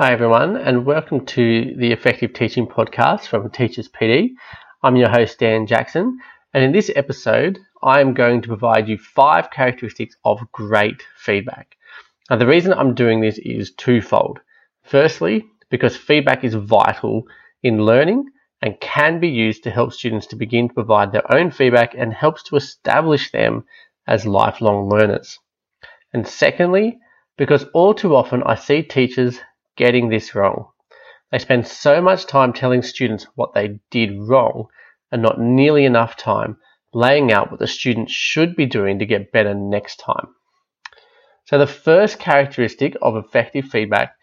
Hi, everyone, and welcome to the Effective Teaching Podcast from Teachers PD. I'm your host, Dan Jackson, and in this episode, I'm going to provide you five characteristics of great feedback. Now, the reason I'm doing this is twofold. Firstly, because feedback is vital in learning and can be used to help students to begin to provide their own feedback and helps to establish them as lifelong learners. And secondly, because all too often I see teachers getting this wrong. They spend so much time telling students what they did wrong and not nearly enough time laying out what the student should be doing to get better next time. So the first characteristic of effective feedback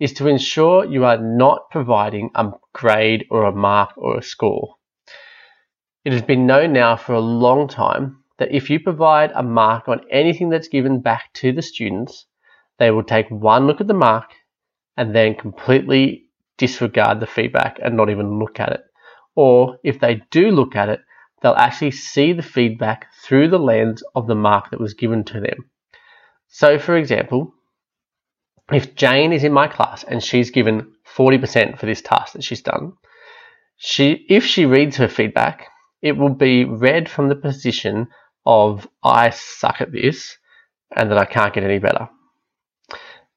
is to ensure you are not providing a grade or a mark or a score. It has been known now for a long time that if you provide a mark on anything that's given back to the students, they will take one look at the mark and then completely disregard the feedback and not even look at it. Or if they do look at it, they'll actually see the feedback through the lens of the mark that was given to them. So, for example, if Jane is in my class and she's given 40% for this task that she's done, she, if she reads her feedback, it will be read from the position of I suck at this and that I can't get any better.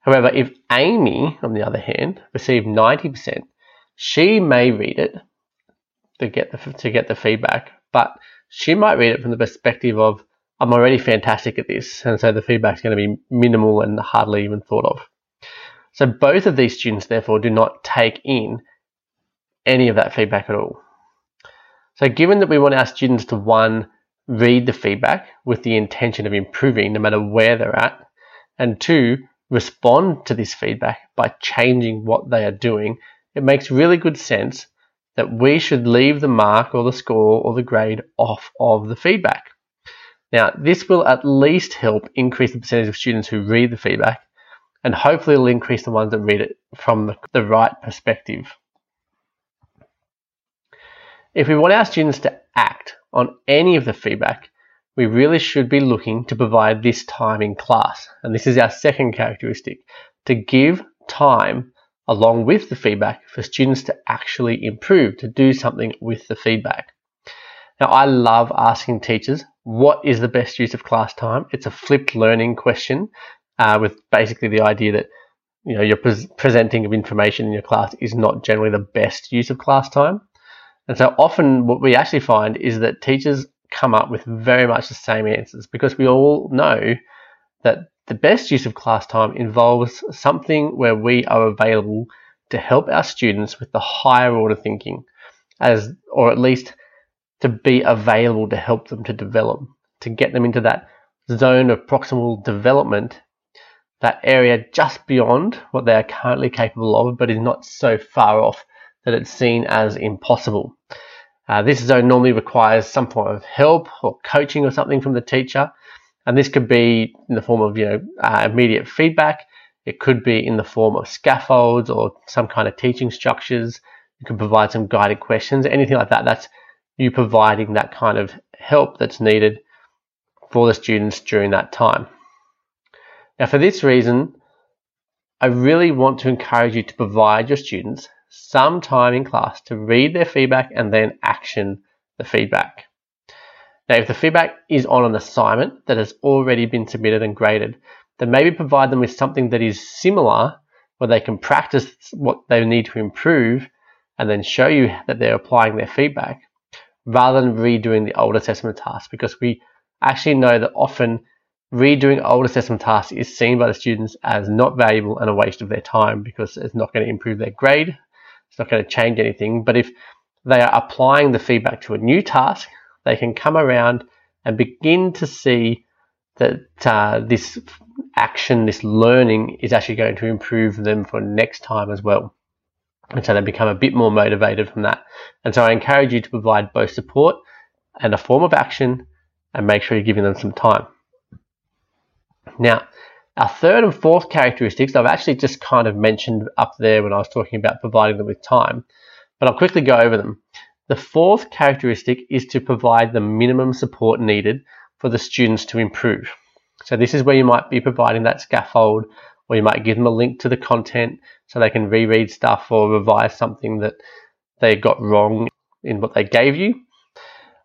However, if Amy, on the other hand, received 90%, she may read it to get the, to get the feedback, but she might read it from the perspective of I'm already fantastic at this, and so the feedback is going to be minimal and hardly even thought of. So both of these students, therefore, do not take in any of that feedback at all. So given that we want our students to one, read the feedback with the intention of improving no matter where they're at, and two, respond to this feedback by changing what they are doing, it makes really good sense that we should leave the mark or the score or the grade off of the feedback. Now, this will at least help increase the percentage of students who read the feedback and hopefully it'll increase the ones that read it from the, the right perspective. If we want our students to act on any of the feedback, we really should be looking to provide this time in class. And this is our second characteristic, to give time along with the feedback for students to actually improve, to do something with the feedback. Now, I love asking teachers, what is the best use of class time? It's a flipped learning question uh, with basically the idea that you know your pre- presenting of information in your class is not generally the best use of class time. And so often what we actually find is that teachers come up with very much the same answers because we all know that the best use of class time involves something where we are available to help our students with the higher order thinking as or at least to be available to help them to develop to get them into that zone of proximal development that area just beyond what they are currently capable of, but is not so far off that it's seen as impossible. Uh, this zone normally requires some form of help or coaching or something from the teacher, and this could be in the form of you know uh, immediate feedback. It could be in the form of scaffolds or some kind of teaching structures. You can provide some guided questions, anything like that. That's you providing that kind of help that's needed for the students during that time. Now, for this reason, I really want to encourage you to provide your students some time in class to read their feedback and then action the feedback. Now, if the feedback is on an assignment that has already been submitted and graded, then maybe provide them with something that is similar where they can practice what they need to improve and then show you that they're applying their feedback rather than redoing the old assessment task because we actually know that often redoing old assessment tasks is seen by the students as not valuable and a waste of their time because it's not going to improve their grade, it's not going to change anything. But if they are applying the feedback to a new task, they can come around and begin to see that uh, this action, this learning is actually going to improve them for next time as well. And so they become a bit more motivated from that. And so I encourage you to provide both support and a form of action and make sure you're giving them some time. Now, our third and fourth characteristics I've actually just kind of mentioned up there when I was talking about providing them with time, but I'll quickly go over them. The fourth characteristic is to provide the minimum support needed for the students to improve. So this is where you might be providing that scaffold or you might give them a link to the content so they can reread stuff or revise something that they got wrong in what they gave you.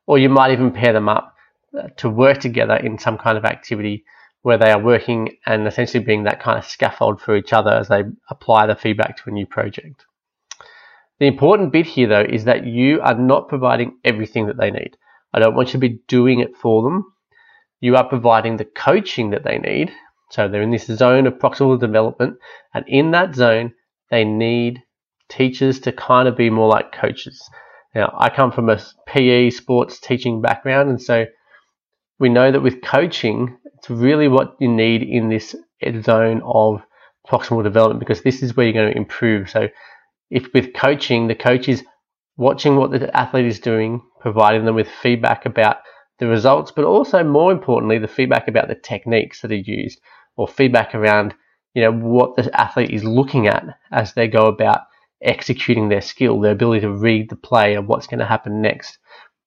Or you might even pair them up uh, to work together in some kind of activity where they are working and essentially being that kind of scaffold for each other as they apply the feedback to a new project. The important bit here though is that you are not providing everything that they need. I don't want you to be doing it for them. You are providing the coaching that they need. So they're in this zone of proximal development, and in that zone, they need teachers to kind of be more like coaches. Now, I come from a PE sports teaching background, and so we know that with coaching, it's really what you need in this zone of proximal development because this is where you're going to improve. So, if with coaching, the coach is watching what the athlete is doing, providing them with feedback about the results, but also more importantly, the feedback about the techniques that are used or feedback around you know what the athlete is looking at as they go about executing their skill, their ability to read the play and what's going to happen next.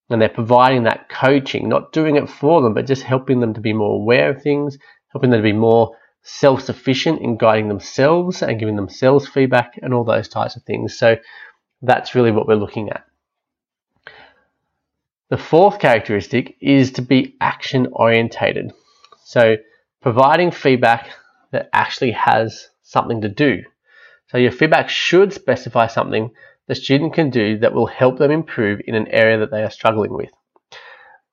And they're providing that coaching, not doing it for them, but just helping them to be more aware of things, helping them to be more self sufficient in guiding themselves and giving themselves feedback and all those types of things. So that's really what we're looking at. The fourth characteristic is to be action orientated. So providing feedback that actually has something to do. So your feedback should specify something the student can do that will help them improve in an area that they are struggling with.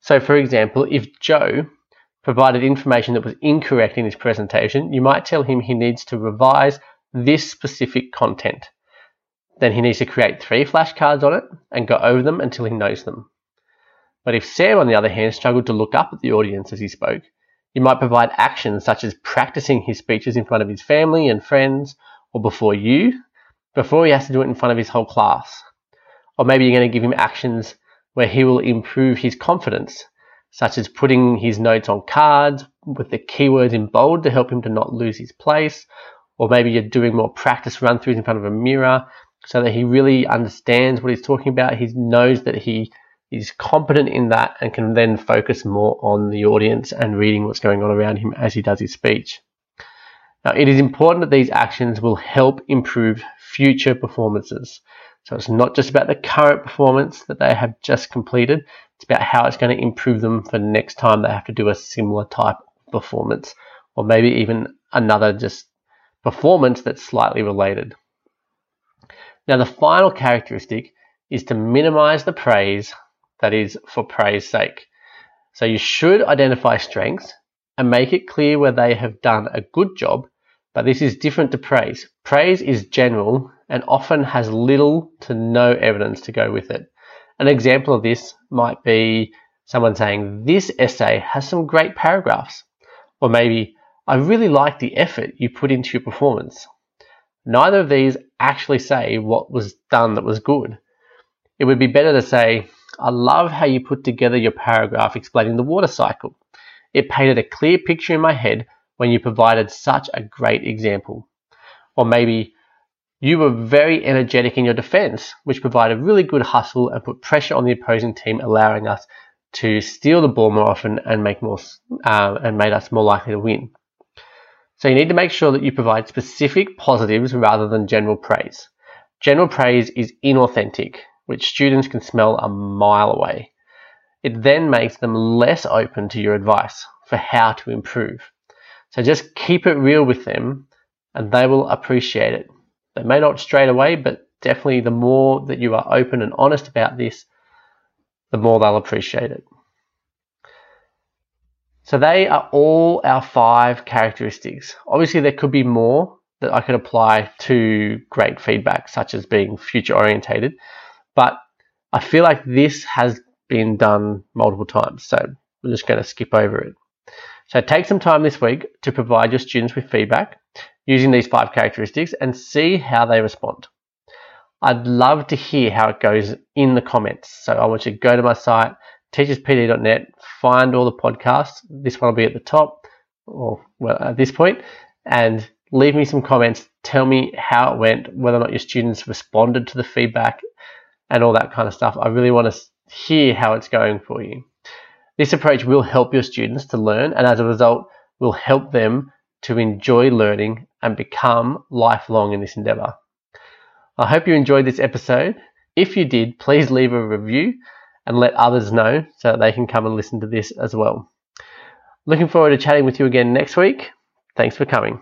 So for example, if Joe provided information that was incorrect in his presentation, you might tell him he needs to revise this specific content. Then he needs to create three flashcards on it and go over them until he knows them. But if Sam, on the other hand, struggled to look up at the audience as he spoke, you might provide actions such as practicing his speeches in front of his family and friends or before you, before he has to do it in front of his whole class. Or maybe you're going to give him actions where he will improve his confidence, such as putting his notes on cards with the keywords in bold to help him to not lose his place. Or maybe you're doing more practice run throughs in front of a mirror so that he really understands what he's talking about. He knows that he is competent in that and can then focus more on the audience and reading what's going on around him as he does his speech. Now, it is important that these actions will help improve future performances. So it's not just about the current performance that they have just completed, it's about how it's going to improve them for the next time they have to do a similar type of performance, or maybe even another just performance that's slightly related. Now, the final characteristic is to minimize the praise that is for praise sake. So you should identify strengths and make it clear where they have done a good job, but this is different to praise. Praise is general and often has little to no evidence to go with it. An example of this might be someone saying, This essay has some great paragraphs. Or maybe, I really like the effort you put into your performance. Neither of these actually say what was done that was good. It would be better to say, I love how you put together your paragraph explaining the water cycle. It painted a clear picture in my head when you provided such a great example. Or maybe you were very energetic in your defense, which provided really good hustle and put pressure on the opposing team, allowing us to steal the ball more often and make more uh, and made us more likely to win. So you need to make sure that you provide specific positives rather than general praise. General praise is inauthentic which students can smell a mile away. It then makes them less open to your advice for how to improve. So just keep it real with them and they will appreciate it. They may not straight away, but definitely the more that you are open and honest about this, the more they'll appreciate it. So they are all our five characteristics. Obviously, there could be more that I could apply to great feedback, such as being future orientated. But I feel like this has been done multiple times, so we're just going to skip over it. So take some time this week to provide your students with feedback using these five characteristics and see how they respond. I'd love to hear how it goes in the comments. So I want you to go to my site, teacherspd.net, find all the podcasts. This one will be at the top, or well, at this point, and leave me some comments. Tell me how it went, whether or not your students responded to the feedback, and all that kind of stuff. I really want to hear how it's going for you. This approach will help your students to learn and as a result will help them to enjoy learning and become lifelong in this endeavor. I hope you enjoyed this episode. If you did, please leave a review and let others know so that they can come and listen to this as well. Looking forward to chatting with you again next week. Thanks for coming.